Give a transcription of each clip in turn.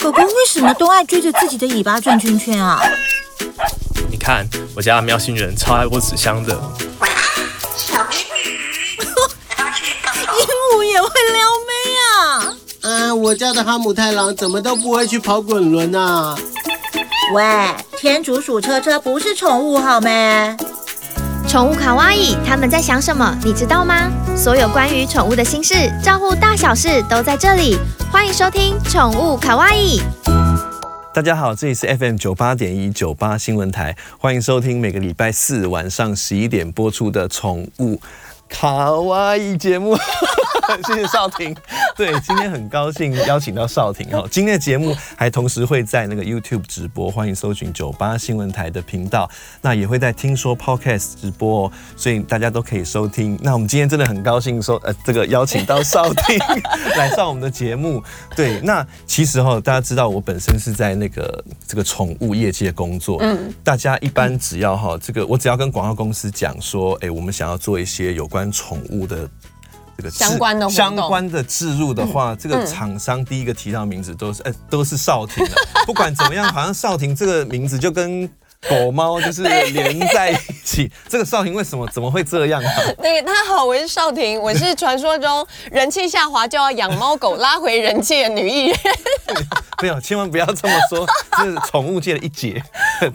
狗狗为什么都爱追着自己的尾巴转圈圈啊？你看我家的喵星人超爱窝纸箱的。鹦鹉也会撩妹啊？嗯、呃，我家的哈姆太郎怎么都不会去跑滚轮啊？喂，天竺鼠车车不是宠物好没？宠物卡哇伊，他们在想什么？你知道吗？所有关于宠物的心事，照顾大小事都在这里。欢迎收听宠物卡哇伊。大家好，这里是 FM 九八点一九八新闻台，欢迎收听每个礼拜四晚上十一点播出的宠物卡哇伊节目。谢谢少婷，对，今天很高兴邀请到少婷哦。今天的节目还同时会在那个 YouTube 直播，欢迎搜寻九八新闻台的频道。那也会在听说 Podcast 直播哦，所以大家都可以收听。那我们今天真的很高兴说，呃，这个邀请到少婷 来上我们的节目。对，那其实哈，大家知道我本身是在那个这个宠物业界工作。嗯，大家一般只要哈，这个我只要跟广告公司讲说，哎，我们想要做一些有关宠物的。这个相关的相关的置入的话，嗯、这个厂商第一个提到名字都是，哎、都是少廷的。不管怎么样，好像少廷这个名字就跟狗猫就是连在一起。这个少廷为什么怎么会这样？那个大家好，我是少廷，我是传说中人气下滑就要养猫狗拉回人气的女艺人。没有，千万不要这么说，这是宠物界的一姐。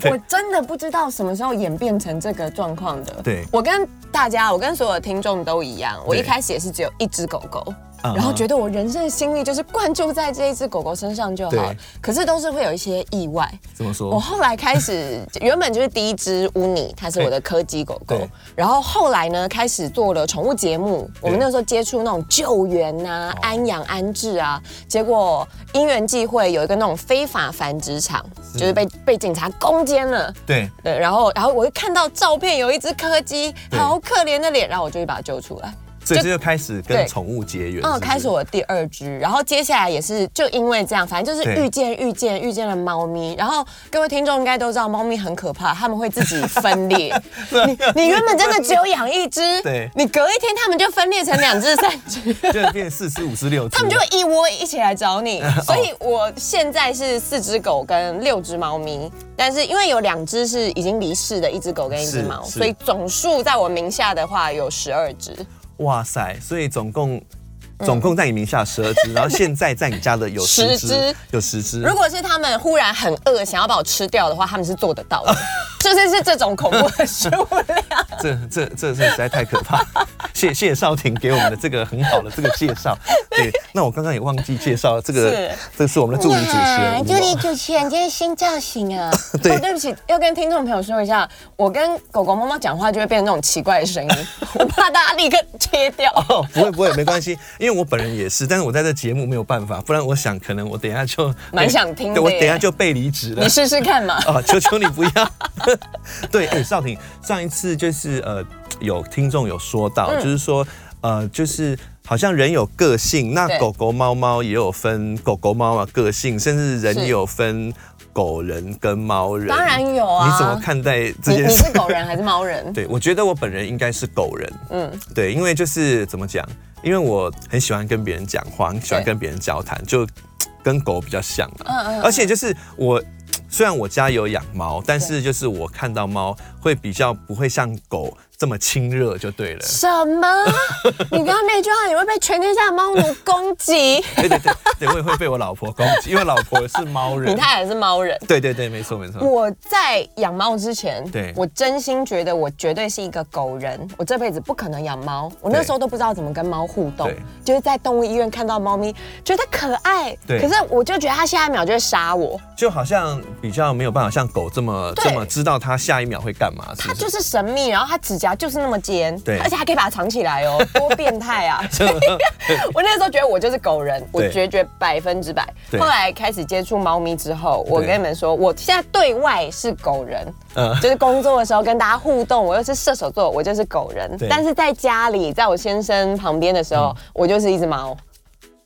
我真的不知道什么时候演变成这个状况的。对，我跟大家，我跟所有的听众都一样，我一开始也是只有一只狗狗。然后觉得我人生的心力就是灌注在这一只狗狗身上就好，可是都是会有一些意外。怎么说？我后来开始，原本就是第一只乌尼，它是我的柯基狗狗。然后后来呢，开始做了宠物节目。我们那时候接触那种救援啊、安养安置啊，结果因缘际会有一个那种非法繁殖场，就是被被警察攻坚了。对对，然后然后我就看到照片，有一只柯基，好可怜的脸，然后我就会把他救出来。所以这就开始跟宠物结缘。嗯，开始我第二只，然后接下来也是就因为这样，反正就是遇见遇见遇见了猫咪。然后各位听众应该都知道，猫咪很可怕，他们会自己分裂。你你原本真的只有养一只，对，你隔一天他们就分裂成两只、三只，就变四只、五只、六只，他们就会一窝一起来找你。所以我现在是四只狗跟六只猫咪，但是因为有两只是已经离世的，一只狗跟一只猫，所以总数在我名下的话有十二只。哇塞！所以总共总共在你名下十二只，然后现在在你家的有十只，有十只。如果是他们忽然很饿，想要把我吃掉的话，他们是做得到的。就是是这种恐怖的食物量。这这这这实在太可怕。谢谢少廷给我们的这个很好的这个介绍。对，那我刚刚也忘记介绍这个，这是我们的助理主持人。助理主持人，今天新造型啊。对，对不起，要跟听众朋友说一下，我跟狗狗、猫猫讲话就会变成那种奇怪的声音，我怕大家立刻切掉。哦，不会不会，没关系，因为我本人也是，但是我在这节目没有办法，不然我想可能我等一下就蛮想听的。我等一下就被离职了。你试试看嘛。哦，求求你不要。对，哎，少廷，上一次就是呃，有听众有说到，嗯、就是说呃，就是好像人有个性，那狗狗、猫猫也有分狗狗、猫猫个性，甚至人也有分狗人跟猫人。当然有啊，你怎么看待这件事？你，你是 狗人还是猫人？对，我觉得我本人应该是狗人。嗯，对，因为就是怎么讲？因为我很喜欢跟别人讲话，很喜欢跟别人交谈，就 跟狗比较像嘛。嗯嗯，而且就是我。虽然我家有养猫，但是就是我看到猫会比较不会像狗。这么亲热就对了。什么？你刚刚那句话，你会被全天下猫奴攻击？对对对，对，我也会被我老婆攻击，因为老婆是猫人。你太也是猫人。对对对，没错没错。我在养猫之前，对，我真心觉得我绝对是一个狗人，我这辈子不可能养猫。我那时候都不知道怎么跟猫互动，就是在动物医院看到猫咪，觉得可爱，对，可是我就觉得它下一秒就会杀我，就好像比较没有办法像狗这么这么知道它下一秒会干嘛。它就是神秘，然后它指甲。就是那么尖，对，而且还可以把它藏起来哦，多变态啊！我那时候觉得我就是狗人，我决绝百分之百。后来开始接触猫咪之后，我跟你们说，我现在对外是狗人，嗯，就是工作的时候跟大家互动，我又是射手座，我就是狗人。但是在家里，在我先生旁边的时候，我就是一只猫，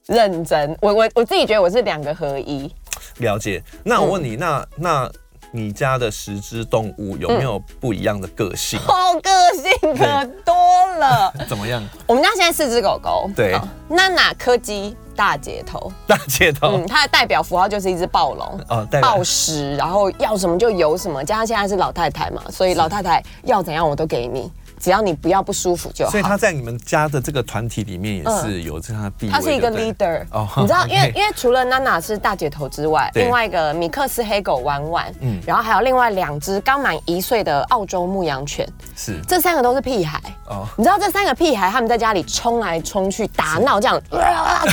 认真。我我我自己觉得我是两个合一。了解。那我问你，那那。你家的十只动物有没有不一样的个性？好、嗯、个性可多了。怎么样？我们家现在四只狗狗。对，娜娜、柯基、大姐头。大姐头。嗯，它的代表符号就是一只暴龙。哦，暴食，然后要什么就有什么。加上现在是老太太嘛，所以老太太要怎样我都给你。只要你不要不舒服就好。所以他在你们家的这个团体里面也是有这样的地位。他是一个 leader。哦，你知道，因为因为除了娜娜是大姐头之外，另外一个米克斯黑狗婉婉，嗯，然后还有另外两只刚满一岁的澳洲牧羊犬，是这三个都是屁孩。哦，你知道这三个屁孩他们在家里冲来冲去打闹这样撞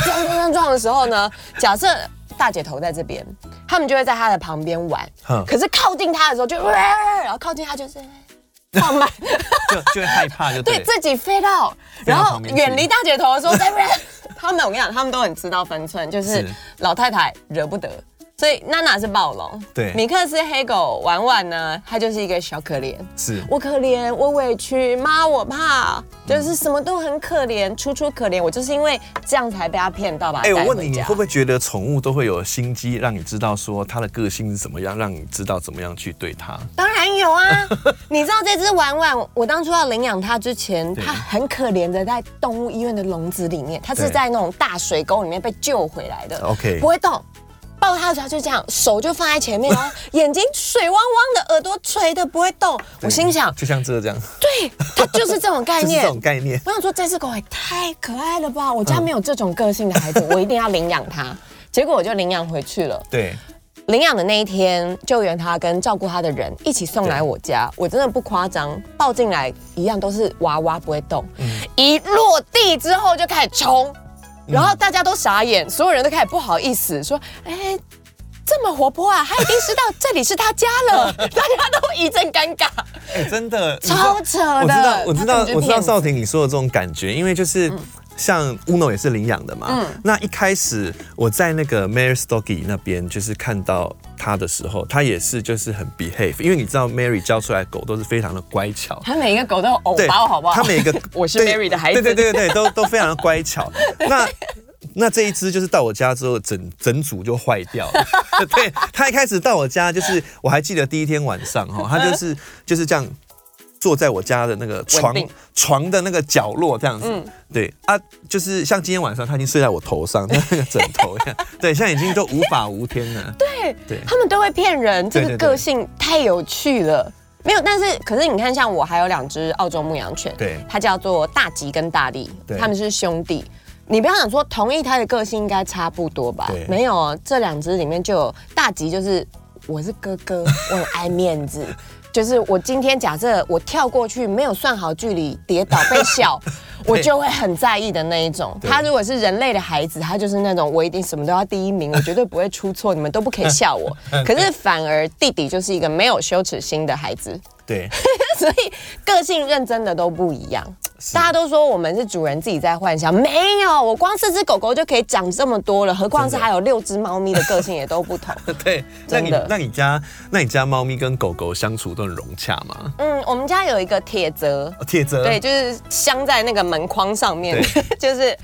撞撞撞的时候呢，假设大姐头在这边，他们就会在他的旁边玩。可是靠近他的时候就，然后靠近他就是。放慢，就就会害怕就，就对自己飞到，然后远离大姐头的时候，再不然，他们我跟你讲，他们都很知道分寸，就是。老太太惹不得。所以娜娜是暴龙，对，米克是黑狗婉婉呢，它就是一个小可怜，是。我可怜，我委屈，妈我怕，就是什么都很可怜，楚楚可怜，我就是因为这样才被他骗到吧。哎，我问你，你会不会觉得宠物都会有心机，让你知道说它的个性是怎么样，让你知道怎么样去对它？当然有啊，你知道这只婉婉，我当初要领养它之前，它很可怜的在动物医院的笼子里面，它是在那种大水沟里面被救回来的，OK，不会动。抱他的时候就这样，手就放在前面哦，眼睛水汪汪的，耳朵垂的不会动。我心想，就像这这样，对，它就是这种概念，这种概念。我想说，这只狗也太可爱了吧！我家没有这种个性的孩子，嗯、我一定要领养它。结果我就领养回去了。对，领养的那一天，救援它跟照顾它的人一起送来我家，我真的不夸张，抱进来一样都是娃娃不会动，嗯、一落地之后就开始冲。然后大家都傻眼，所有人都开始不好意思说：“哎，这么活泼啊，他已经知道这里是他家了。”大家都一阵尴尬。哎，真的超扯的。我知道，我知道，我知道少婷你说的这种感觉，因为就是。嗯像 Uno 也是领养的嘛，嗯，那一开始我在那个 Mary's Doggy 那边就是看到它的时候，它也是就是很 behave，因为你知道 Mary 教出来的狗都是非常的乖巧，它每一个狗都有偶包，好不好？他每一个 我是 Mary 的孩子，对对对对对，都都非常的乖巧。那那这一只就是到我家之后整整组就坏掉了，对，它一开始到我家就是我还记得第一天晚上哈，它就是就是这样。坐在我家的那个床床的那个角落这样子，嗯、对啊，就是像今天晚上他已经睡在我头上，像那个枕头一样，对，现在已经都无法无天了。对对，他们都会骗人，这个个性太有趣了。没有，但是可是你看，像我还有两只澳洲牧羊犬，对，它叫做大吉跟大利，他们是兄弟。你不要想说同一胎的个性应该差不多吧？没有，这两只里面就有大吉，就是我是哥哥，我很爱面子。就是我今天假设我跳过去没有算好距离跌倒被笑，我就会很在意的那一种。他如果是人类的孩子，他就是那种我一定什么都要第一名，我绝对不会出错，你们都不可以笑我。可是反而弟弟就是一个没有羞耻心的孩子。对，所以个性认真的都不一样。大家都说我们是主人自己在幻想，没有，我光四只狗狗就可以讲这么多了，何况是还有六只猫咪的个性也都不同。对，那你。那你家那你家猫咪跟狗狗相处都很融洽吗？嗯，我们家有一个铁则，铁则，对，就是镶在那个门框上面，就是。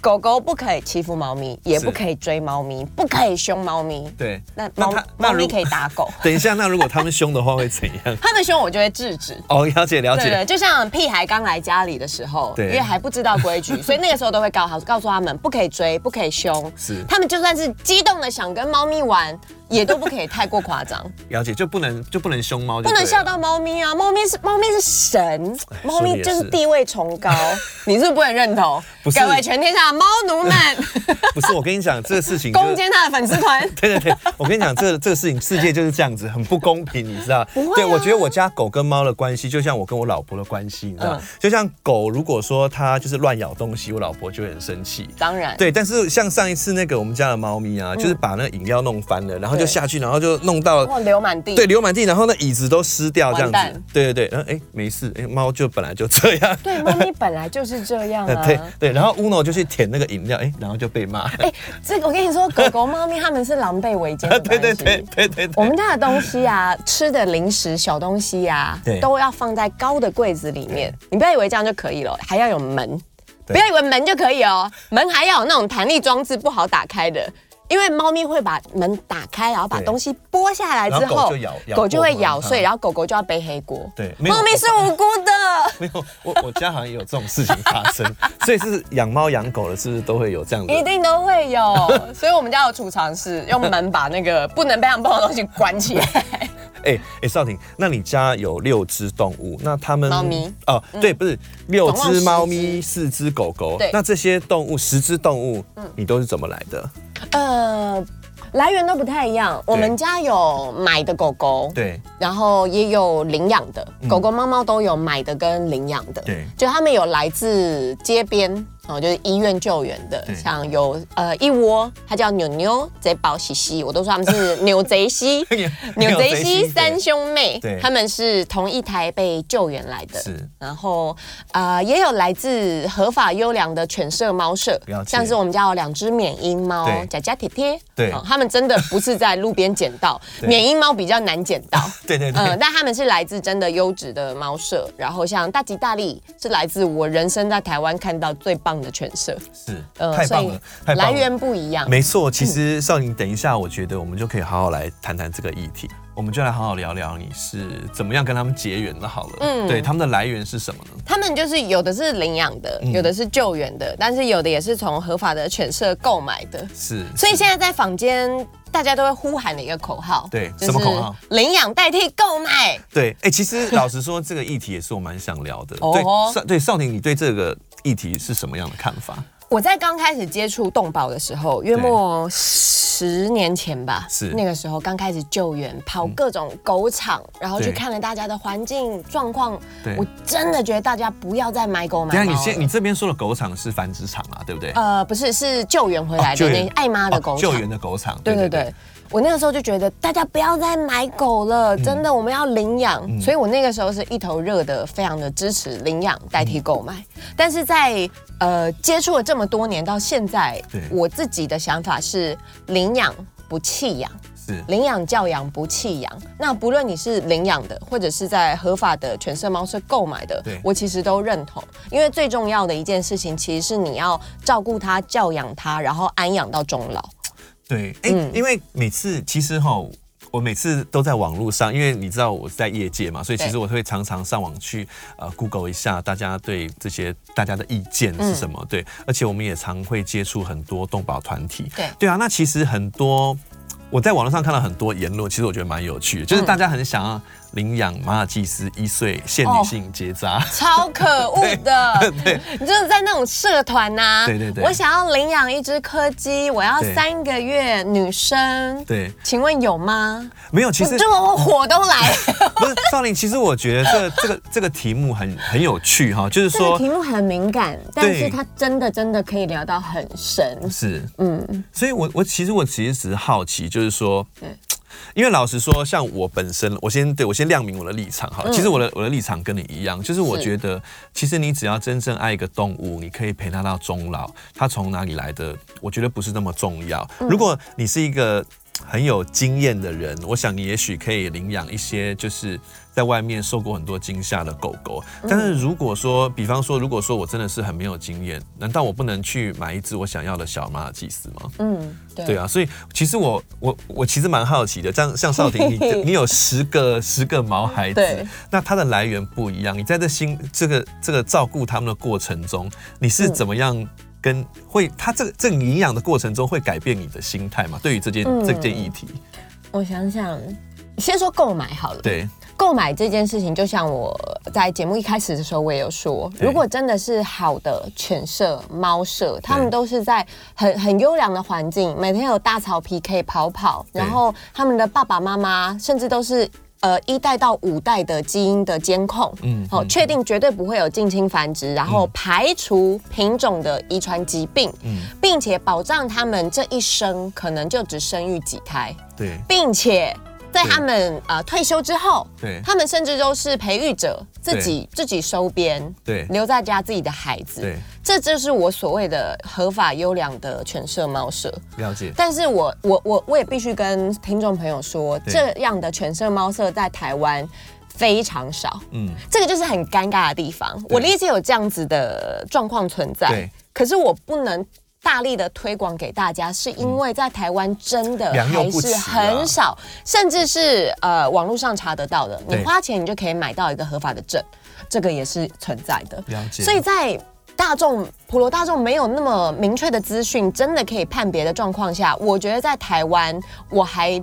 狗狗不可以欺负猫咪，也不可以追猫咪，不可以凶猫咪。对，那猫猫咪可以打狗。等一下，那如果他们凶的话会怎样？他们凶我就会制止。哦，了解了解。对，就像屁孩刚来家里的时候，对因为还不知道规矩，所以那个时候都会告好告诉他们不可以追，不可以凶。是，他们就算是激动的想跟猫咪玩。也都不可以太过夸张，了解就不能就不能凶猫，不能吓到猫咪啊！猫咪是猫咪是神，猫咪就是地位崇高，你是不是不能认同？各位全天下的猫奴们，不是我跟你讲这个事情，攻坚他的粉丝团。对对对，我跟你讲这个这个事情，世界就是这样子，很不公平，你知道？对，我觉得我家狗跟猫的关系，就像我跟我老婆的关系，你知道？就像狗如果说它就是乱咬东西，我老婆就会很生气。当然，对，但是像上一次那个我们家的猫咪啊，就是把那个饮料弄翻了，然后。就下去，然后就弄到流满地，对，流满地，然后那椅子都湿掉，这样子，对对对，然后哎，没事，哎，猫就本来就这样，对，猫咪本来就是这样啊，对对，然后 Uno 就去舔那个饮料，哎，然后就被骂，哎，这个我跟你说，狗狗、猫咪他们是狼狈为奸，对对对对对，我们家的东西啊，吃的零食、小东西啊，都要放在高的柜子里面，你不要以为这样就可以了，还要有门，不要以为门就可以哦，门还要有那种弹力装置，不好打开的。因为猫咪会把门打开，然后把东西剥下来之后，狗就咬，狗就会咬碎，然后狗狗就要背黑锅。对，猫咪是无辜的。没有，我我家好像也有这种事情发生，所以是养猫养狗的，是不是都会有这样的？一定都会有，所以我们家有储藏室，用门把那个不能被它们碰的东西关起来。哎哎，少婷，那你家有六只动物，那他们猫咪哦，对，不是六只猫咪，四只狗狗，那这些动物十只动物，你都是怎么来的？呃，来源都不太一样。我们家有买的狗狗，对，然后也有领养的狗狗、猫猫都有买的跟领养的，对，就他们有来自街边。哦，就是医院救援的，像有呃一窝，它叫牛牛贼宝西西，我都说他们是 牛贼西，牛贼西三兄妹，他们是同一台被救援来的，是，然后啊、呃、也有来自合法优良的犬舍猫舍，像是我们家有两只缅因猫，佳佳贴贴，对，他们真的不是在路边捡到，缅因猫比较难捡到，对对对，嗯，但他们是来自真的优质的猫舍，然后像大吉大利是来自我人生在台湾看到最棒。的犬舍是，呃，太棒了，太棒了，来源不一样。没错，其实少宁，等一下，我觉得我们就可以好好来谈谈这个议题。我们就来好好聊聊你是怎么样跟他们结缘的。好了，嗯，对，他们的来源是什么呢？他们就是有的是领养的，有的是救援的，但是有的也是从合法的犬舍购买的。是，所以现在在坊间大家都会呼喊的一个口号，对，什么口号？领养代替购买。对，哎，其实老实说，这个议题也是我蛮想聊的。对，少对少宁，你对这个议题是什么样的看法？我在刚开始接触动保的时候，约莫十年前吧，是那个时候刚开始救援，跑各种狗场，嗯、然后去看了大家的环境状况。对，我真的觉得大家不要再买狗买猫。你先，你这边说的狗场是繁殖场啊，对不对？呃，不是，是救援回来的那爱妈的狗场，哦，救援的狗场。对对对。对对对我那个时候就觉得大家不要再买狗了，真的，我们要领养。嗯、所以我那个时候是一头热的，非常的支持领养代替购买。嗯、但是在呃接触了这么多年到现在，我自己的想法是领养不弃养，是领养教养不弃养。那不论你是领养的，或者是在合法的犬舍猫舍购买的，我其实都认同。因为最重要的一件事情，其实是你要照顾它、教养它，然后安养到终老。对，哎，因为每次其实哈，我每次都在网络上，因为你知道我是在业界嘛，所以其实我会常常上网去呃 Google 一下大家对这些大家的意见是什么。对，而且我们也常会接触很多动保团体。对，对啊，那其实很多我在网络上看到很多言论，其实我觉得蛮有趣的，就是大家很想要。领养马尔济斯一岁限女性结扎，超可恶的！对，你就是在那种社团呐，对对对，我想要领养一只柯基，我要三个月女生，对，请问有吗？没有，其实这么火都来。不是少林，其实我觉得这个 这个这个题目很很有趣哈，就是说题目很敏感，但是它真的真的可以聊到很深。是，嗯，所以我我其实我其实只是好奇，就是说，对。因为老实说，像我本身，我先对我先亮明我的立场哈。其实我的我的立场跟你一样，就是我觉得，其实你只要真正爱一个动物，你可以陪它到终老。它从哪里来的，我觉得不是那么重要。如果你是一个很有经验的人，我想你也许可以领养一些，就是。在外面受过很多惊吓的狗狗，但是如果说，比方说，如果说我真的是很没有经验，难道我不能去买一只我想要的小马尔济斯吗？嗯，对，对啊，所以其实我我我其实蛮好奇的，像像少婷，你你有十个十个毛孩子，那它的来源不一样，你在这心这个这个照顾他们的过程中，你是怎么样跟会它这个这个领养的过程中会改变你的心态吗？对于这件这件议题，我想想，先说购买好了，对。购买这件事情，就像我在节目一开始的时候，我也有说，如果真的是好的犬舍、猫舍，他们都是在很很优良的环境，每天有大草皮可以跑跑，然后他们的爸爸妈妈甚至都是呃一代到五代的基因的监控，嗯，好，确定绝对不会有近亲繁殖，然后排除品种的遗传疾病，嗯，并且保障他们这一生可能就只生育几胎，对，并且。在他们呃退休之后，对，他们甚至都是培育者，自己自己收编，对，留在家自己的孩子，对，这就是我所谓的合法优良的犬舍猫舍。了解。但是我我我我也必须跟听众朋友说，这样的犬舍猫舍在台湾非常少，嗯，这个就是很尴尬的地方。我理解有这样子的状况存在，对，可是我不能。大力的推广给大家，是因为在台湾真的还是很少，甚至是呃网络上查得到的，你花钱你就可以买到一个合法的证，这个也是存在的。了解。所以在大众普罗大众没有那么明确的资讯，真的可以判别的状况下，我觉得在台湾我还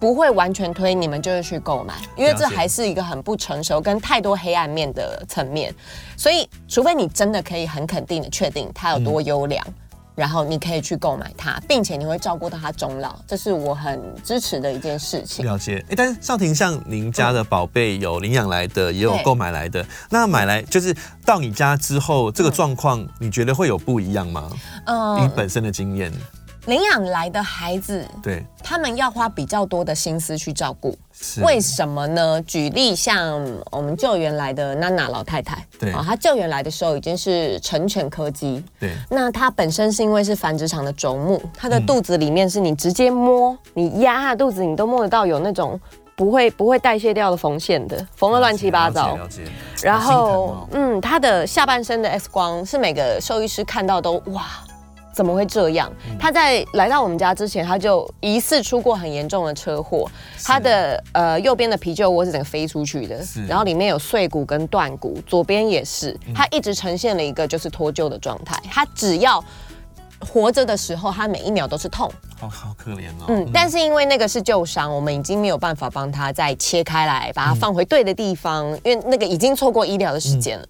不会完全推你们就是去购买，因为这还是一个很不成熟跟太多黑暗面的层面，所以除非你真的可以很肯定的确定它有多优良。嗯然后你可以去购买它，并且你会照顾到它终老，这是我很支持的一件事情。了解，哎，但是少婷，像您家的宝贝有领养来的，也有购买来的，那买来就是到你家之后，这个状况你觉得会有不一样吗？嗯，你本身的经验。领养来的孩子，对，他们要花比较多的心思去照顾。为什么呢？举例像我们救援来的娜娜老太太，对啊，她救援来的时候已经是成犬柯基，对。那她本身是因为是繁殖场的种母，她的肚子里面是你直接摸，嗯、你压她的肚子，你都摸得到有那种不会不会代谢掉的缝线的，缝的乱七八糟。然后，哦、嗯，她的下半身的 X 光是每个兽医师看到都哇。怎么会这样？他在来到我们家之前，他就疑似出过很严重的车祸。他的呃右边的皮旧窝是整个飞出去的，然后里面有碎骨跟断骨，左边也是。他一直呈现了一个就是脱臼的状态。他只要活着的时候，他每一秒都是痛，好好可怜哦。嗯，但是因为那个是旧伤，我们已经没有办法帮他再切开来，把它放回对的地方，因为那个已经错过医疗的时间了。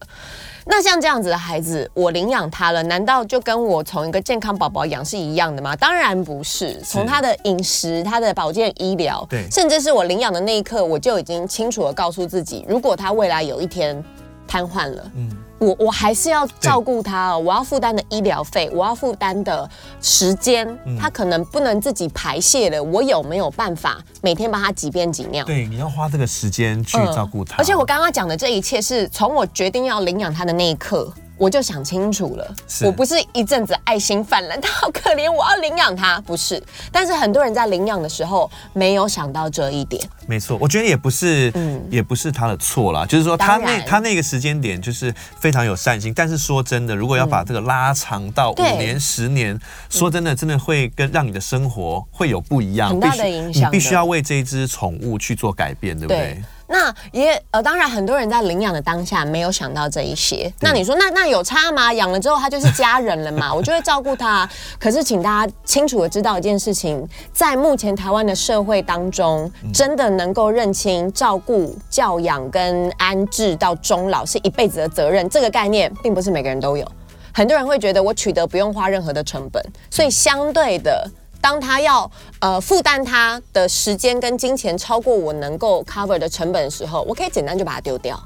那像这样子的孩子，我领养他了，难道就跟我从一个健康宝宝养是一样的吗？当然不是，从他的饮食、他的保健、医疗，对，甚至是我领养的那一刻，我就已经清楚的告诉自己，如果他未来有一天瘫痪了，嗯。我我还是要照顾他哦，我要负担的医疗费，我要负担的时间，他可能不能自己排泄了，我有没有办法每天帮他几便几尿？对，你要花这个时间去照顾他。而且我刚刚讲的这一切，是从我决定要领养他的那一刻。我就想清楚了，我不是一阵子爱心泛滥，他好可怜，我要领养他，不是。但是很多人在领养的时候没有想到这一点。没错，我觉得也不是，嗯，也不是他的错啦，就是说他那他那个时间点就是非常有善心。但是说真的，如果要把这个拉长到五年、十年，说真的，真的会跟让你的生活会有不一样，很大的影响。你必须要为这一只宠物去做改变，对不对？那也呃，当然很多人在领养的当下没有想到这一些。那你说，那那有差吗？养了之后他就是家人了嘛，我就会照顾他。可是请大家清楚的知道一件事情，在目前台湾的社会当中，真的能够认清照顾、教养跟安置到终老是一辈子的责任，这个概念并不是每个人都有。很多人会觉得我取得不用花任何的成本，所以相对的。当他要呃负担他的时间跟金钱超过我能够 cover 的成本的时候，我可以简单就把它丢掉。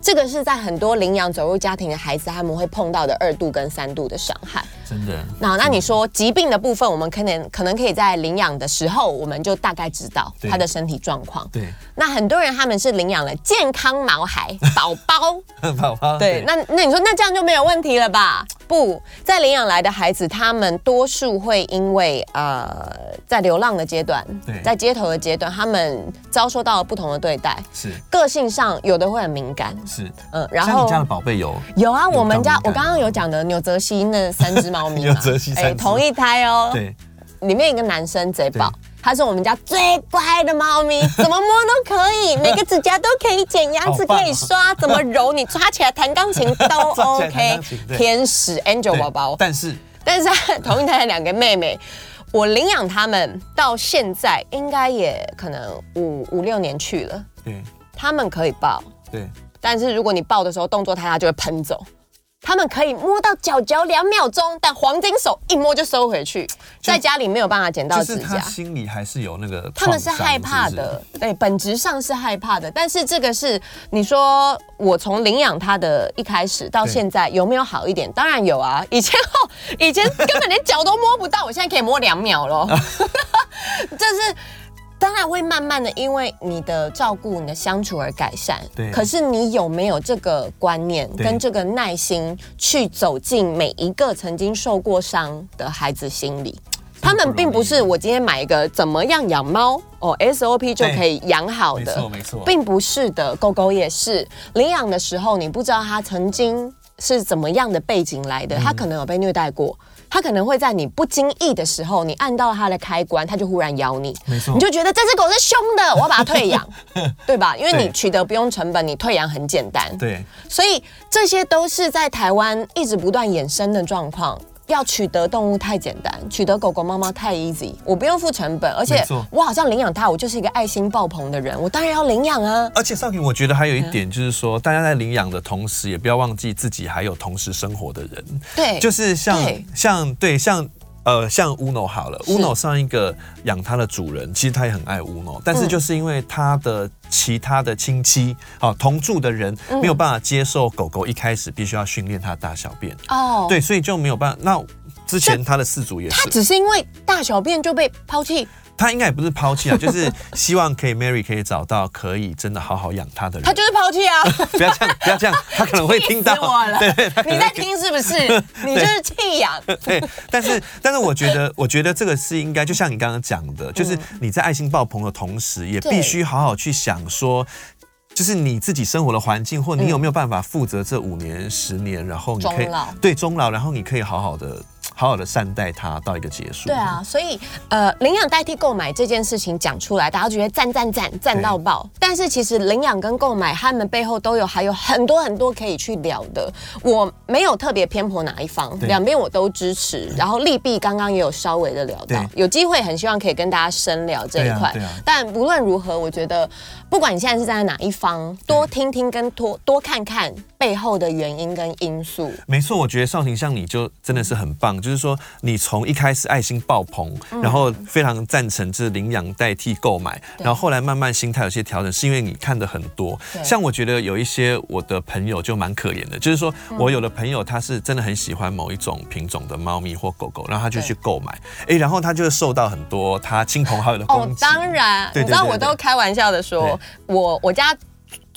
这个是在很多领养走入家庭的孩子他们会碰到的二度跟三度的伤害。真的。那那你说疾病的部分，我们可能可能可以在领养的时候，我们就大概知道他的身体状况。对。那很多人他们是领养了健康毛孩宝宝，宝宝。对。那那你说那这样就没有问题了吧？不在领养来的孩子，他们多数会因为呃在流浪的阶段，在街头的阶段，他们遭受到了不同的对待。是。个性上有的会很敏感。是。嗯，然后像你家的宝贝有有啊，我们家我刚刚有讲的纽泽西那三只猫。猫咪嘛，哎，同一胎哦。对，里面一个男生贼宝，他是我们家最乖的猫咪，怎么摸都可以，每个指甲都可以剪，牙齿可以刷，怎么揉你抓起来弹钢琴都 OK。天使 Angel 宝宝，但是但是同一胎的两个妹妹，我领养他们到现在应该也可能五五六年去了。对，他们可以抱，对，但是如果你抱的时候动作太大，就会喷走。他们可以摸到脚脚两秒钟，但黄金手一摸就收回去，在家里没有办法剪到指甲。就是他心里还是有那个，他们是害怕的，对，本质上是害怕的。但是这个是你说我从领养他的一开始到现在有没有好一点？当然有啊，以前哦，以前根本连脚都摸不到，我现在可以摸两秒了，这是。当然会慢慢的，因为你的照顾、你的相处而改善。对。可是你有没有这个观念跟这个耐心去走进每一个曾经受过伤的孩子心里？他们并不是我今天买一个怎么样养猫哦，SOP 就可以养好的。没错没错，并不是的。狗狗也是领养的时候，你不知道它曾经是怎么样的背景来的，它可能有被虐待过。它可能会在你不经意的时候，你按到它的开关，它就忽然咬你，没错，你就觉得这只狗是凶的，我要把它退养，对吧？因为你取得不用成本，你退养很简单，对，所以这些都是在台湾一直不断衍生的状况。要取得动物太简单，取得狗狗、猫猫太 easy，我不用付成本，而且我好像领养它，我就是一个爱心爆棚的人，我当然要领养啊。而且少平，我觉得还有一点就是说，大家在领养的同时，也不要忘记自己还有同时生活的人。对，就是像像对像。呃，像乌诺好了，乌诺上一个养它的主人，其实他也很爱乌诺，但是就是因为他的其他的亲戚，啊，同住的人没有办法接受狗狗一开始必须要训练它大小便。哦，对，所以就没有办法。那之前他的四主也是，他只是因为大小便就被抛弃。他应该也不是抛弃啊，就是希望可以 Mary 可以找到可以真的好好养他的人。他就是抛弃啊！不要这样，不要这样，他可能会听到。我了。对，你在听是不是？你就是弃养。对，但是但是我觉得，我觉得这个是应该，就像你刚刚讲的，就是你在爱心爆棚的同时，也必须好好去想说，就是你自己生活的环境，或你有没有办法负责这五年、十年，然后你可以。对终老，然后你可以好好的。好好的善待它到一个结束。对啊，所以呃，领养代替购买这件事情讲出来，大家觉得赞赞赞赞到爆。但是其实领养跟购买，他们背后都有还有很多很多可以去聊的。我没有特别偏颇哪一方，两边我都支持。然后利弊刚刚也有稍微的聊到，有机会很希望可以跟大家深聊这一块。但无论如何，我觉得不管你现在是站在哪一方，多听听跟多多看看背后的原因跟因素。没错，我觉得少婷像你就真的是很棒。就是说，你从一开始爱心爆棚，然后非常赞成这领养代替购买，然后后来慢慢心态有些调整，是因为你看的很多。像我觉得有一些我的朋友就蛮可怜的，就是说我有的朋友他是真的很喜欢某一种品种的猫咪或狗狗，然后他就去购买，哎，然后他就受到很多他亲朋好友的攻击。哦，当然，你知道我都开玩笑的说，我我家。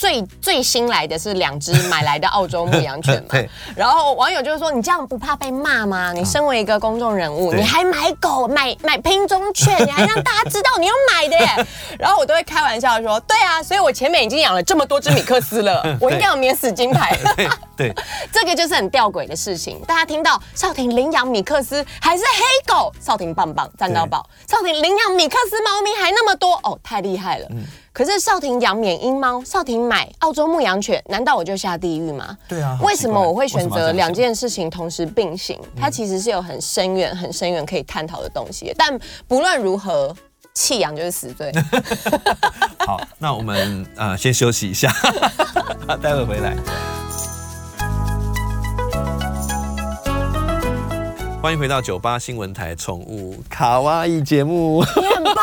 最最新来的是两只买来的澳洲牧羊犬嘛，然后网友就是说，你这样不怕被骂吗？你身为一个公众人物，你还买狗买买品种犬，你还让大家知道你要买的耶。然后我都会开玩笑说，对啊，所以我前面已经养了这么多只米克斯了，我应该要免死金牌。对，这个就是很吊诡的事情。大家听到少婷领养米克斯还是黑狗，少婷棒棒赞到爆。少婷领养米克斯猫咪还那么多哦，太厉害了。可是少婷养缅因猫，少婷买澳洲牧羊犬，难道我就下地狱吗？对啊，为什么我会选择两件事情同时并行？它其实是有很深远、很深远可以探讨的东西。但不论如何，弃养就是死罪。好，那我们呃先休息一下，待会回来。欢迎回到九八新闻台宠物卡哇伊节目，你很棒，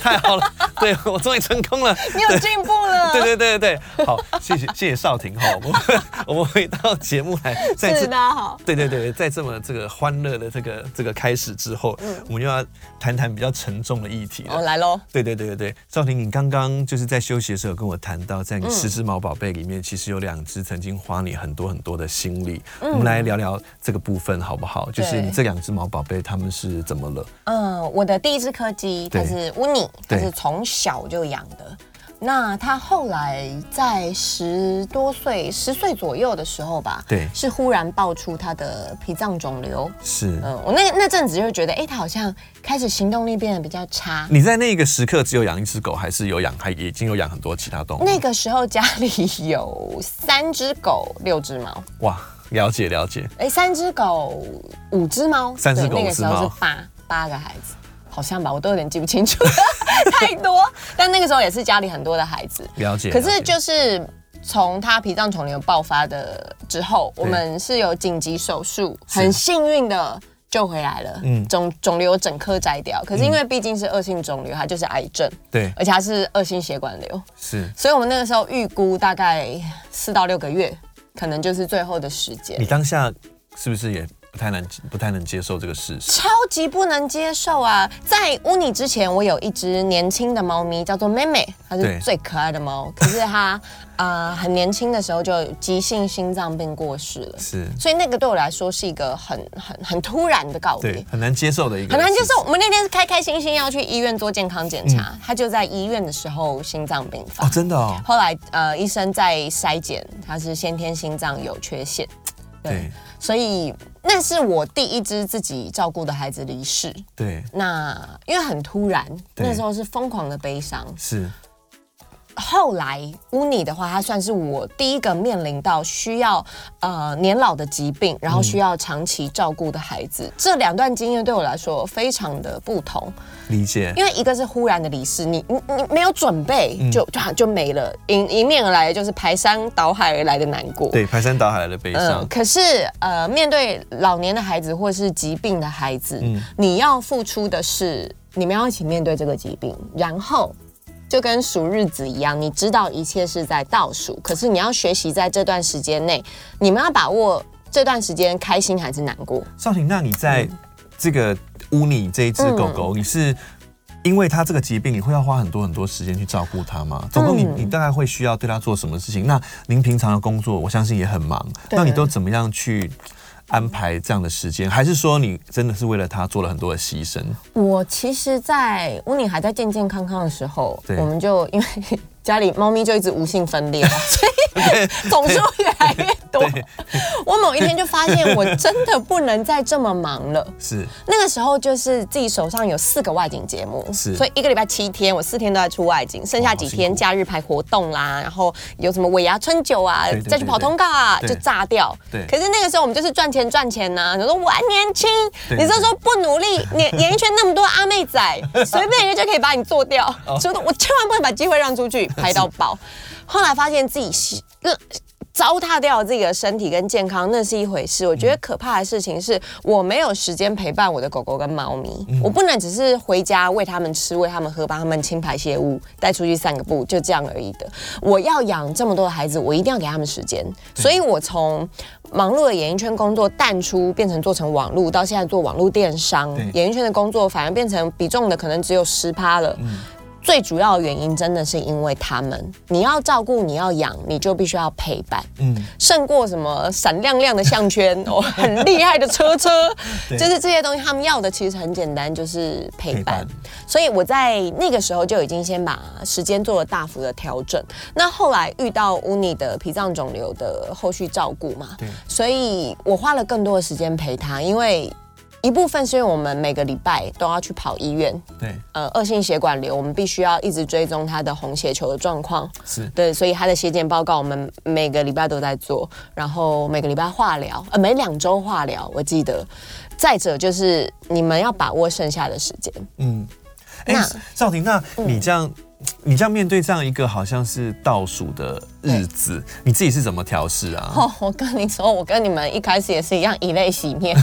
太好了，对，我终于成功了，你有进步了，对对对对对，好，谢谢谢谢少婷。哈，我们 我们回到节目来，再次大家好，对对对，在这么这个欢乐的这个这个开始之后，嗯，我们又要谈谈比较沉重的议题了，哦，来喽，对对对对对，少婷，你刚刚就是在休息的时候跟我谈到，在你十只毛宝贝里面，其实有两只曾经花你很多很多的心力，嗯，我们来聊聊这个部分好不好？就是你。这两只毛宝贝，他们是怎么了？嗯，我的第一只柯基，它是乌尼，它是从小就养的。那它后来在十多岁、十岁左右的时候吧，对，是忽然爆出它的脾脏肿瘤。是，嗯，我那那阵子就觉得，哎，它好像开始行动力变得比较差。你在那个时刻只有养一只狗，还是有养，还已经有养很多其他动物？那个时候家里有三只狗，六只猫。哇！了解了解，哎，三只狗，五只猫，三只狗，那个时候是八八个孩子，好像吧，我都有点记不清楚，太多。但那个时候也是家里很多的孩子，了解。可是就是从他脾脏肿瘤爆发的之后，我们是有紧急手术，很幸运的救回来了，嗯，肿肿瘤整颗摘掉。可是因为毕竟是恶性肿瘤，它就是癌症，对，而且它是恶性血管瘤，是。所以我们那个时候预估大概四到六个月。可能就是最后的时间。你当下是不是也不太能不太能接受这个事实？超级不能接受啊！在乌尼之前，我有一只年轻的猫咪，叫做妹妹，它是最可爱的猫。可是它啊、呃，很年轻的时候就急性心脏病过世了。是，所以那个对我来说是一个很很很突然的告别，很难接受的一个。很难接受。我们那天是开开心心要去医院做健康检查，它、嗯、就在医院的时候心脏病发。哦，真的哦。后来呃，医生在筛检，它是先天心脏有缺陷。对，对所以那是我第一只自己照顾的孩子离世。对，那因为很突然，那时候是疯狂的悲伤。是。后来乌尼的话，他算是我第一个面临到需要呃年老的疾病，然后需要长期照顾的孩子。嗯、这两段经验对我来说非常的不同。理解。因为一个是忽然的离世，你你你没有准备就就就没了，迎迎面而来的就是排山倒海而来的难过。对，排山倒海来的悲伤。呃、可是呃，面对老年的孩子或是疾病的孩子，嗯、你要付出的是你们要一起面对这个疾病，然后。就跟数日子一样，你知道一切是在倒数，可是你要学习在这段时间内，你们要把握这段时间开心还是难过？少婷，那你在这个乌尼这一只狗狗，嗯、你是因为它这个疾病，你会要花很多很多时间去照顾它吗？总共你你大概会需要对它做什么事情？那您平常的工作，我相信也很忙，那你都怎么样去？安排这样的时间，还是说你真的是为了他做了很多的牺牲？我其实，在温妮还在健健康康的时候，我们就因为家里猫咪就一直无性分裂，所以总数越来越多。我某一天就发现，我真的不能再这么忙了。是那个时候，就是自己手上有四个外景节目，是所以一个礼拜七天，我四天都在出外景，剩下几天假日排活动啦，然后有什么尾牙春酒啊，再去跑通告啊，对就炸掉。对，可是那个时候我们就是赚钱赚钱呐。你说我还年轻，你这时候不努力，演演艺圈那么多阿妹仔，随便一个就可以把你做掉。所以我千万不能把机会让出去，拍到爆。后来发现自己是。糟蹋掉自己的身体跟健康，那是一回事。我觉得可怕的事情是我没有时间陪伴我的狗狗跟猫咪。嗯、我不能只是回家喂它们吃、喂它们喝、帮它们清排泄物、带出去散个步，就这样而已的。我要养这么多的孩子，我一定要给他们时间。所以我从忙碌的演艺圈工作淡出，变成做成网络，到现在做网络电商，演艺圈的工作反而变成比重的可能只有十趴了。嗯最主要的原因真的是因为他们，你要照顾，你要养，你就必须要陪伴，嗯，胜过什么闪亮亮的项圈 哦，很厉害的车车，就是这些东西，他们要的其实很简单，就是陪伴。陪伴。所以我在那个时候就已经先把时间做了大幅的调整。那后来遇到乌尼的脾脏肿瘤的后续照顾嘛，对，所以我花了更多的时间陪他，因为。一部分是因为我们每个礼拜都要去跑医院，对，呃，恶性血管瘤，我们必须要一直追踪他的红血球的状况，是对，所以他的血检报告我们每个礼拜都在做，然后每个礼拜化疗，呃，每两周化疗，我记得。再者就是你们要把握剩下的时间，嗯，哎、欸，少婷，那你这样。嗯你这样面对这样一个好像是倒数的日子，你自己是怎么调试啊？哦，我跟你说，我跟你们一开始也是一样，以泪洗面，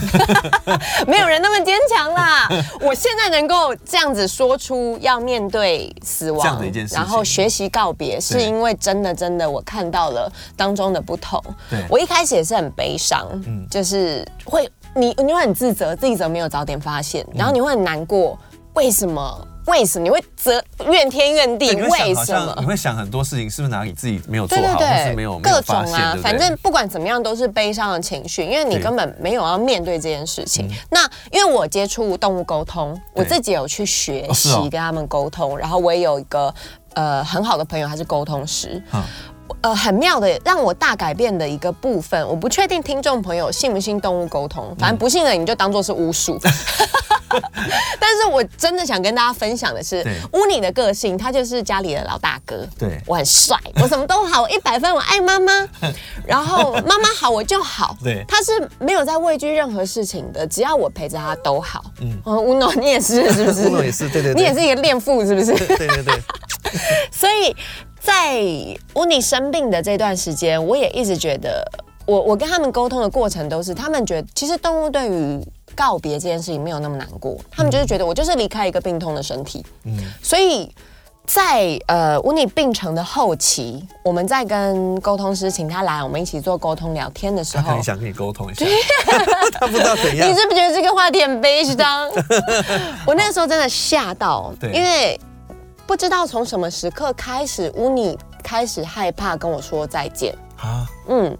没有人那么坚强啦。我现在能够这样子说出要面对死亡这样的一件事，然后学习告别，是因为真的真的我看到了当中的不同。对我一开始也是很悲伤，嗯，就是会你你会很自责，自己怎么没有早点发现，然后你会很难过，为什么？为什么你会责怨天怨地？为什么你会想很多事情？是不是哪里自己没有做好，还是没有各种啊？反正不管怎么样，都是悲伤的情绪，因为你根本没有要面对这件事情。那因为我接触动物沟通，我自己有去学习跟他们沟通，然后我也有一个呃很好的朋友，他是沟通师。呃，很妙的，让我大改变的一个部分，我不确定听众朋友信不信动物沟通，反正不信的你就当做是巫术。但是我真的想跟大家分享的是，乌尼的个性，他就是家里的老大哥。对，我很帅，我什么都好，我一百分，我爱妈妈。然后妈妈好，我就好。对，他是没有在畏惧任何事情的，只要我陪着他都好。嗯，乌诺，你也是是不是？乌诺也是，对对，你也是一个恋父是不是？对对对。所以。在乌尼生病的这段时间，我也一直觉得，我我跟他们沟通的过程都是，他们觉得其实动物对于告别这件事情没有那么难过，他们就是觉得我就是离开一个病痛的身体，嗯，所以在呃乌尼病程的后期，我们在跟沟通师请他来，我们一起做沟通聊天的时候，他很想跟你沟通一下，他不知道怎样，你是不是觉得这个话题很悲伤？我那个时候真的吓到，因为。不知道从什么时刻开始，乌尼开始害怕跟我说再见。啊。嗯，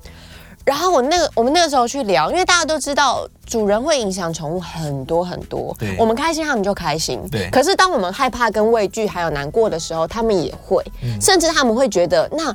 然后我那个我们那个时候去聊，因为大家都知道主人会影响宠物很多很多。对，我们开心他们就开心。对。可是当我们害怕跟畏惧还有难过的时候，他们也会，嗯、甚至他们会觉得那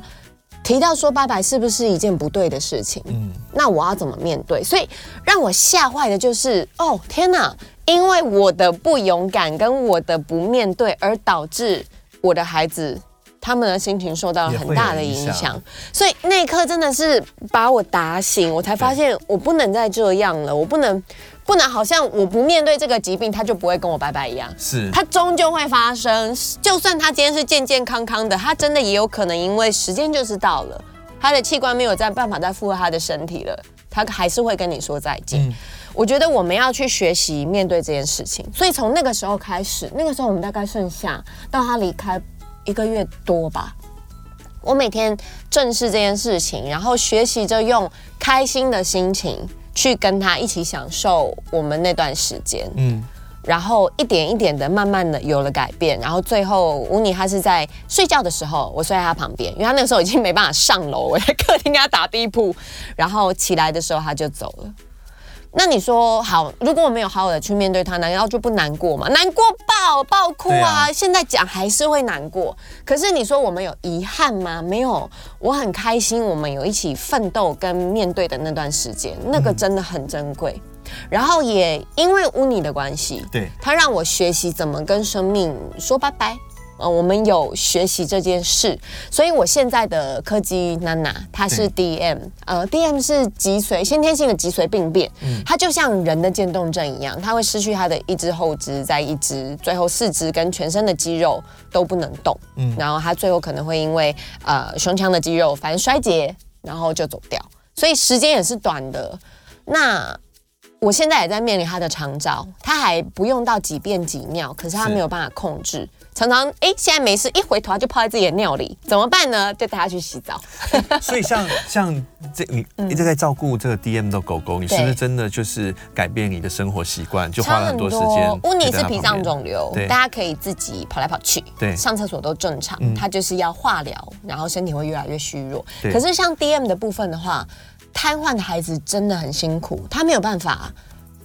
提到说拜拜是不是一件不对的事情？嗯，那我要怎么面对？所以让我吓坏的就是，哦天哪！因为我的不勇敢跟我的不面对，而导致我的孩子他们的心情受到了很大的影响。所以那一刻真的是把我打醒，我才发现我不能再这样了，我不能。不能好像我不面对这个疾病，他就不会跟我拜拜一样。是，他终究会发生。就算他今天是健健康康的，他真的也有可能因为时间就是到了，他的器官没有再办法再负荷他的身体了，他还是会跟你说再见。嗯，我觉得我们要去学习面对这件事情。所以从那个时候开始，那个时候我们大概剩下到他离开一个月多吧，我每天正视这件事情，然后学习着用开心的心情。去跟他一起享受我们那段时间，嗯，然后一点一点的，慢慢的有了改变，然后最后乌尼他是在睡觉的时候，我睡在他旁边，因为他那个时候已经没办法上楼，我在客厅给他打地铺，然后起来的时候他就走了。那你说好，如果我没有好好的去面对他，难道就不难过吗？难过爆爆哭啊！啊现在讲还是会难过。可是你说我们有遗憾吗？没有，我很开心，我们有一起奋斗跟面对的那段时间，那个真的很珍贵。嗯、然后也因为乌尼的关系，对，他让我学习怎么跟生命说拜拜。呃，我们有学习这件事，所以我现在的柯基娜娜，她是 DM，呃，DM 是脊髓先天性的脊髓病变，嗯，它就像人的渐冻症一样，它会失去它的一只后肢，在一只最后四肢跟全身的肌肉都不能动，嗯，然后它最后可能会因为呃胸腔的肌肉反正衰竭，然后就走掉，所以时间也是短的。那我现在也在面临他的长照，他还不用到几便几尿，可是他没有办法控制。常常哎，现在没事，一回头他就泡在自己的尿里，怎么办呢？就带他去洗澡。所以像像这你一直在照顾这个 DM 的狗狗，你是不是真的就是改变你的生活习惯，就花了很多时间？乌尼是脾脏肿瘤，大家可以自己跑来跑去，对，上厕所都正常。他就是要化疗，然后身体会越来越虚弱。可是像 DM 的部分的话，瘫痪的孩子真的很辛苦，他没有办法。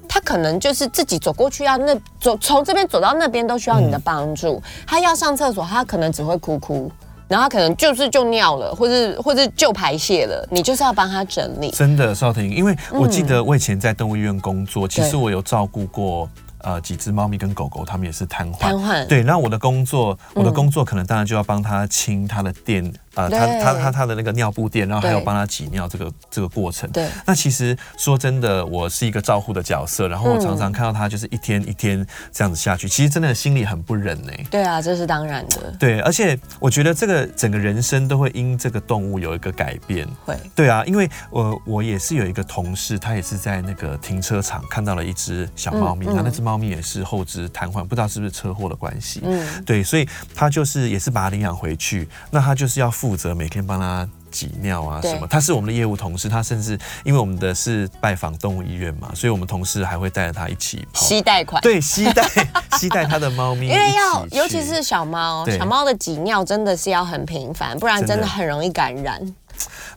他可能就是自己走过去，要那走从这边走到那边都需要你的帮助。嗯、他要上厕所，他可能只会哭哭，然后他可能就是就尿了，或者或者就排泄了，你就是要帮他整理。真的，少婷，因为我记得我以前在动物医院工作，嗯、其实我有照顾过。呃，几只猫咪跟狗狗，它们也是瘫痪。瘫痪。对，那我的工作，我的工作可能当然就要帮它清它的便，呃，他他他他的那个尿布垫，然后还有帮他挤尿这个这个过程。对。那其实说真的，我是一个照护的角色，然后我常常看到他就是一天一天这样子下去，其实真的心里很不忍呢。对啊，这是当然的。对，而且我觉得这个整个人生都会因这个动物有一个改变。会。对啊，因为我我也是有一个同事，他也是在那个停车场看到了一只小猫咪，他那只猫。咪也是后肢瘫痪，不知道是不是车祸的关系。嗯，对，所以他就是也是把它领养回去，那他就是要负责每天帮他挤尿啊什么。他是我们的业务同事，他甚至因为我们的是拜访动物医院嘛，所以我们同事还会带着他一起跑。携带款，对，吸带 吸带他的猫咪，因为要尤其是小猫，小猫的挤尿真的是要很频繁，不然真的。很容易感染。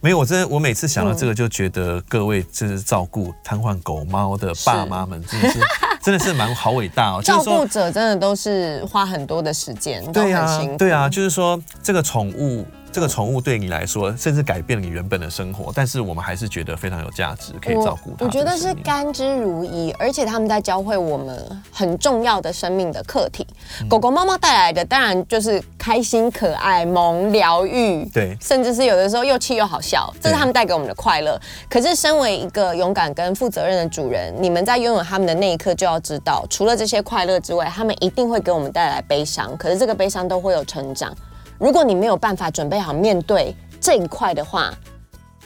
没有，我真的，我每次想到这个就觉得各位就是照顾瘫痪狗猫的爸妈们，真的是真的是蛮好伟大哦。照顾者真的都是花很多的时间，对啊，对啊，就是说这个宠物。这个宠物对你来说，甚至改变了你原本的生活，但是我们还是觉得非常有价值，可以照顾它。我觉得是甘之如饴，而且他们在教会我们很重要的生命的课题。嗯、狗狗、猫猫带来的，当然就是开心、可爱、萌、疗愈，对，甚至是有的时候又气又好笑，这是他们带给我们的快乐。可是，身为一个勇敢跟负责任的主人，你们在拥有他们的那一刻，就要要知道，除了这些快乐之外，他们一定会给我们带来悲伤。可是，这个悲伤都会有成长。如果你没有办法准备好面对这一块的话，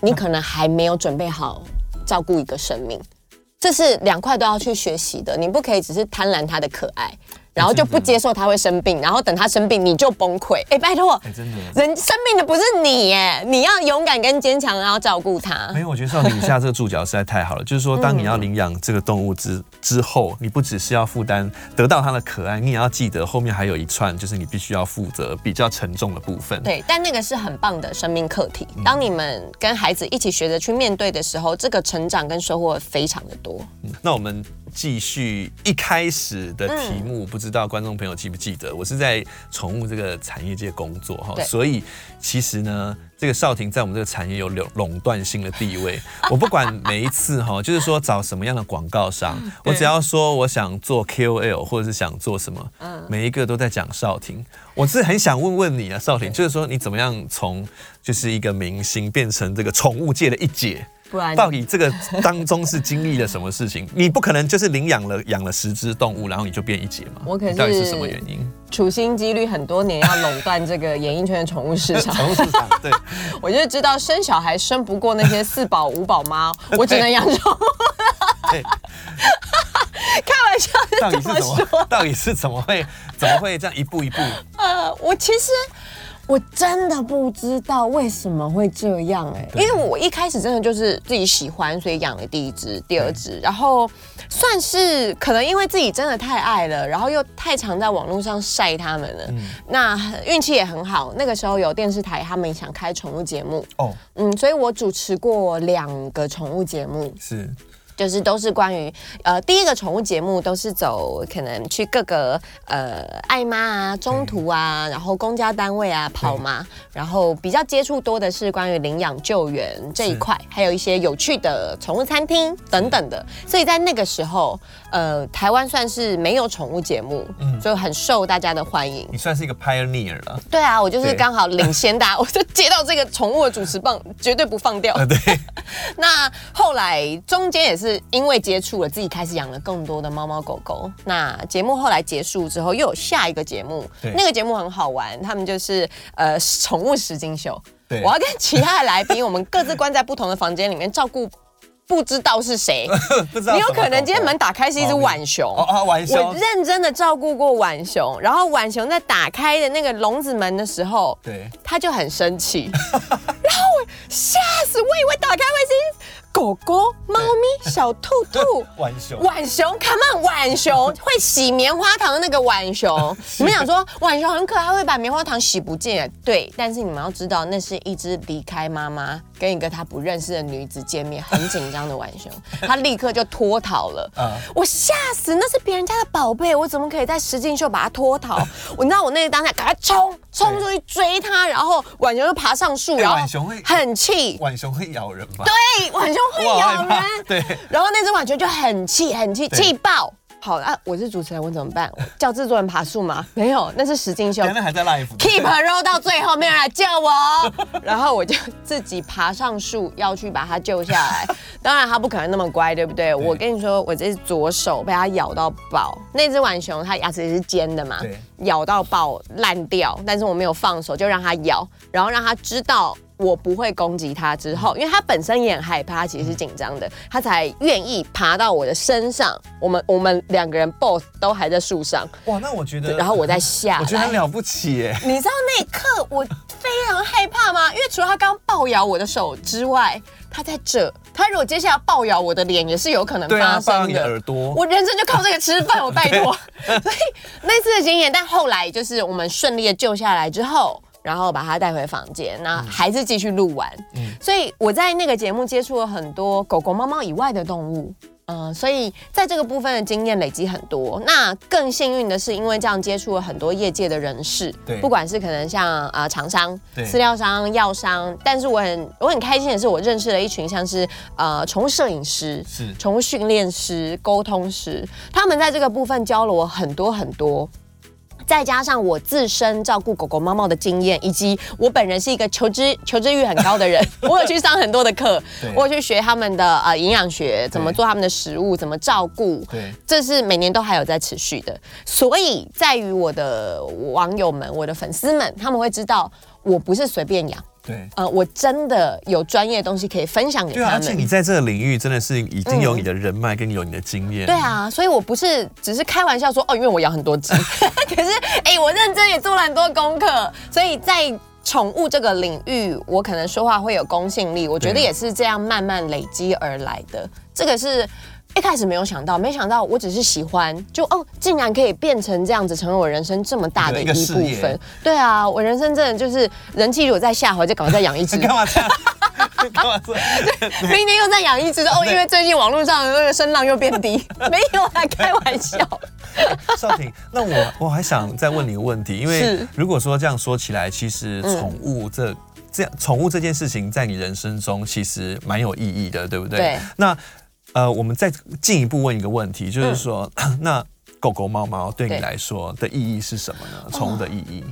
你可能还没有准备好照顾一个生命，这是两块都要去学习的。你不可以只是贪婪它的可爱。然后就不接受他会生病，然后等他生病你就崩溃。哎，拜托，真的，人生病的不是你耶，你要勇敢跟坚强，然后照顾他。没有，我觉得少婷你下这个注脚实在太好了。就是说，当你要领养这个动物之之后，你不只是要负担得到它的可爱，你也要记得后面还有一串，就是你必须要负责比较沉重的部分。对，但那个是很棒的生命课题。当你们跟孩子一起学着去面对的时候，这个成长跟收获非常的多。那我们继续一开始的题目，不知。知道观众朋友记不记得，我是在宠物这个产业界工作哈，所以其实呢，这个少廷在我们这个产业有垄垄断性的地位。我不管每一次哈，就是说找什么样的广告商，我只要说我想做 KOL 或者是想做什么，每一个都在讲少廷。我是很想问问你啊，少廷，就是说你怎么样从就是一个明星变成这个宠物界的一姐？不然到底这个当中是经历了什么事情？你不可能就是领养了养了十只动物，然后你就变一姐嘛？我可是到底是什么原因？处心积虑很多年要垄断这个演艺圈的宠物市场。宠物市场，对，我就知道生小孩生不过那些四宝五宝妈，我只能养宠物。对，开玩笑到底是怎么？到底是怎么会怎么会这样一步一步？呃，我其实。我真的不知道为什么会这样哎、欸，因为我一开始真的就是自己喜欢，所以养了第一只、第二只，然后算是可能因为自己真的太爱了，然后又太常在网络上晒它们了，嗯、那运气也很好。那个时候有电视台他们想开宠物节目。哦，嗯，所以我主持过两个宠物节目。是。就是都是关于呃，第一个宠物节目都是走可能去各个呃爱妈啊、中途啊，然后公家单位啊跑嘛，然后比较接触多的是关于领养救援这一块，还有一些有趣的宠物餐厅等等的。所以在那个时候，呃，台湾算是没有宠物节目，嗯，就很受大家的欢迎。你算是一个 pioneer 了。对啊，我就是刚好领 先大家，我就接到这个宠物的主持棒，绝对不放掉。对。那后来中间也是。是因为接触了，自己开始养了更多的猫猫狗狗。那节目后来结束之后，又有下一个节目，那个节目很好玩，他们就是呃宠物实境秀。对我要跟其他的来宾，我们各自关在不同的房间里面照顾。不知道是谁，你有可能今天门打开是一只浣熊。哦哦，浣熊。我认真的照顾过浣熊，然后浣熊在打开的那个笼子门的时候，对，他就很生气，然后我吓死，我以为打开会是狗狗、猫咪、小兔兔、浣熊、浣熊，Come on，浣熊。会洗棉花糖的那个浣熊。你们想说浣熊很可爱，会把棉花糖洗不见？对，但是你们要知道，那是一只离开妈妈跟一个他不认识的女子见面，很紧张。的浣熊，他立刻就脱逃了。我吓死，那是别人家的宝贝，我怎么可以在实境秀把他脱逃？我知道我那个当下赶快冲冲出去追他，然后浣熊就爬上树，然后浣熊会很气，浣熊会咬人吗？对，浣熊会咬人。对，然后那只浣熊就很气，很气，气爆。好啊，我是主持人，我怎么办？我 叫制作人爬树吗？没有，那是实境秀。那还在 live。Keep roll 到最后，没有人来救我，然后我就自己爬上树要去把它救下来。当然，它不可能那么乖，对不对？对，我跟你说，我这是左手被它咬到爆。那只浣熊它牙齿也是尖的嘛，咬到爆烂掉。但是我没有放手，就让它咬，然后让它知道。我不会攻击他之后，因为他本身也很害怕，其实是紧张的，他才愿意爬到我的身上。我们我们两个人 both 都还在树上。哇，那我觉得，然后我再下，我觉得很了不起耶。你知道那一刻我非常害怕吗？因为除了他刚暴咬我的手之外，他在这，他如果接下来暴咬我的脸，也是有可能发生的。你的耳朵，我人生就靠这个吃饭，我拜托。所以那次的经验，但后来就是我们顺利的救下来之后。然后把它带回房间，那还是继续录完。嗯，所以我在那个节目接触了很多狗狗、猫猫以外的动物，嗯、呃，所以在这个部分的经验累积很多。那更幸运的是，因为这样接触了很多业界的人士，对，不管是可能像啊、呃、厂商、对饲料商、药商，但是我很我很开心的是，我认识了一群像是呃宠物摄影师、是宠物训练师、沟通师，他们在这个部分教了我很多很多。再加上我自身照顾狗狗、猫猫的经验，以及我本人是一个求知求知欲很高的人，我有去上很多的课，我有去学他们的呃营养学，怎么做他们的食物，怎么照顾，对，这是每年都还有在持续的。所以在于我的网友们、我的粉丝们，他们会知道我不是随便养。对，呃，我真的有专业的东西可以分享给他们。你在这个领域真的是已经有你的人脉，跟有你的经验。对啊，所以我不是只是开玩笑说哦，因为我养很多只，可是哎、欸，我认真也做了很多功课，所以在宠物这个领域，我可能说话会有公信力。我觉得也是这样慢慢累积而来的，这个是。一开始没有想到，没想到我只是喜欢，就哦，竟然可以变成这样子，成为我人生这么大的一部分。对啊，我人生真的就是人气如果再下滑，就赶快再养一只。干嘛这样？明年又再养一只哦，因为最近网络上的那个声浪又变低，没有啊，开玩笑。少婷，那我我还想再问你一个问题，因为如果说这样说起来，其实宠物这、嗯、这样宠物这件事情在你人生中其实蛮有意义的，对不对？对。那呃，我们再进一步问一个问题，就是说，嗯、那狗狗、猫猫对。你来说的意义是什么呢？宠物的意义？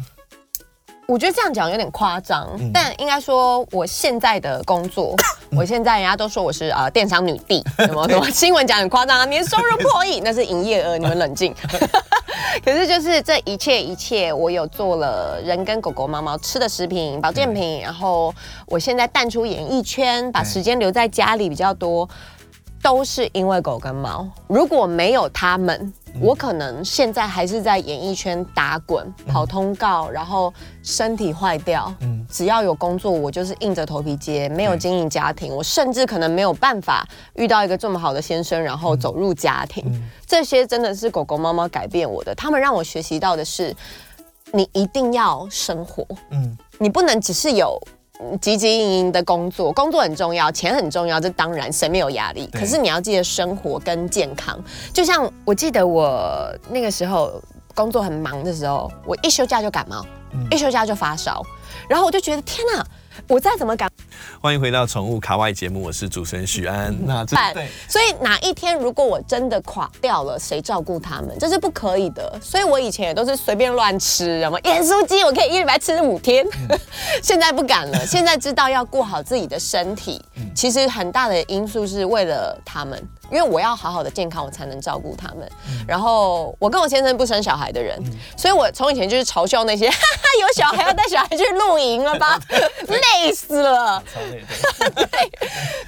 我觉得这样讲有点夸张，嗯、但应该说我现在的工作，嗯、我现在人家都说我是呃电商女帝，什么什么新闻讲很夸张啊，年收入破亿，那是营业额，你们冷静。可是就是这一切一切，我有做了人跟狗狗、猫猫吃的食品、保健品，然后我现在淡出演艺圈，把时间留在家里比较多，都是因为狗跟猫。如果没有他们。我可能现在还是在演艺圈打滚、跑通告，然后身体坏掉。嗯，只要有工作，我就是硬着头皮接。没有经营家庭，我甚至可能没有办法遇到一个这么好的先生，然后走入家庭。这些真的是狗狗、猫猫改变我的。他们让我学习到的是，你一定要生活。嗯，你不能只是有。汲汲营营的工作，工作很重要，钱很重要，这当然谁没有压力？可是你要记得生活跟健康。就像我记得我那个时候工作很忙的时候，我一休假就感冒，嗯、一休假就发烧，然后我就觉得天哪！我再怎么赶，欢迎回到宠物卡外节目，我是主持人许安。那这对，所以哪一天如果我真的垮掉了，谁照顾他们？这是不可以的。所以我以前也都是随便乱吃，什么盐酥鸡，我可以一礼拜吃五天。嗯、现在不敢了，现在知道要顾好自己的身体，嗯、其实很大的因素是为了他们。因为我要好好的健康，我才能照顾他们。嗯、然后我跟我先生不生小孩的人，嗯、所以我从以前就是嘲笑那些 哈哈有小孩要带小孩去露营了吧，累死了。对，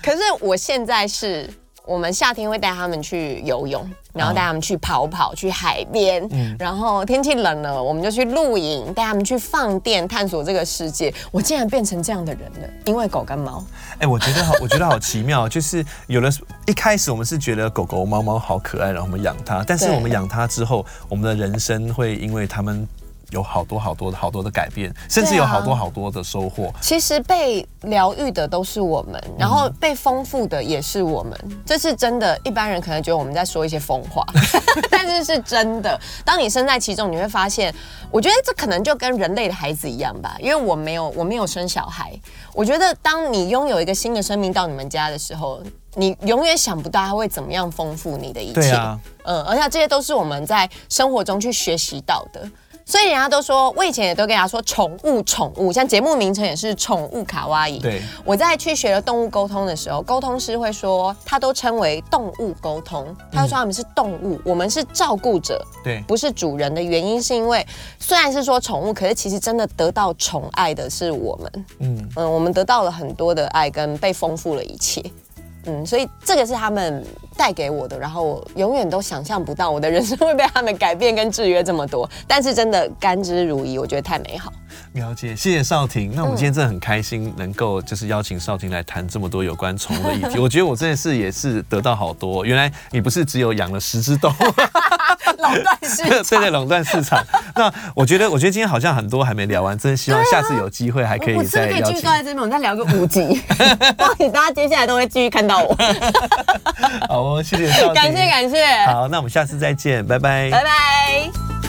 可是我现在是。我们夏天会带他们去游泳，然后带他们去跑跑，去海边。嗯，然后天气冷了，我们就去露营，带他们去放电，探索这个世界。我竟然变成这样的人了，因为狗跟猫。哎，我觉得好，我觉得好奇妙，就是有的一开始我们是觉得狗狗、猫猫好可爱，然后我们养它，但是我们养它之后，我们的人生会因为它们。有好多好多的好多的改变，甚至有好多好多的收获。其实被疗愈的都是我们，然后被丰富的也是我们，这是真的。一般人可能觉得我们在说一些疯话，但是是真的。当你身在其中，你会发现，我觉得这可能就跟人类的孩子一样吧。因为我没有，我没有生小孩。我觉得当你拥有一个新的生命到你们家的时候，你永远想不到它会怎么样丰富你的一切。啊，嗯，而且这些都是我们在生活中去学习到的。所以人家都说，我以前也都跟人家说宠物，宠物，像节目名称也是宠物卡哇伊。对，我在去学了动物沟通的时候，沟通师会说，他都称为动物沟通，他就说他们是动物，我们是照顾者，对，不是主人的原因是因为，虽然是说宠物，可是其实真的得到宠爱的是我们，嗯。嗯，我们得到了很多的爱跟被丰富了一切。嗯，所以这个是他们带给我的，然后我永远都想象不到我的人生会被他们改变跟制约这么多，但是真的甘之如饴，我觉得太美好。了解，谢谢少婷。那我们今天真的很开心，能够就是邀请少婷来谈这么多有关宠物的议题。我觉得我这件事也是得到好多。原来你不是只有养了十只动物，垄断市场，对对，垄断市场。那我觉得，我觉得今天好像很多还没聊完，真的希望下次有机会还可以再邀请。我可以继续坐在这边，我们再聊个五集，恭喜大家接下来都会继续看到我。好哦，谢谢，感谢感谢。好，那我们下次再见，拜拜，拜拜。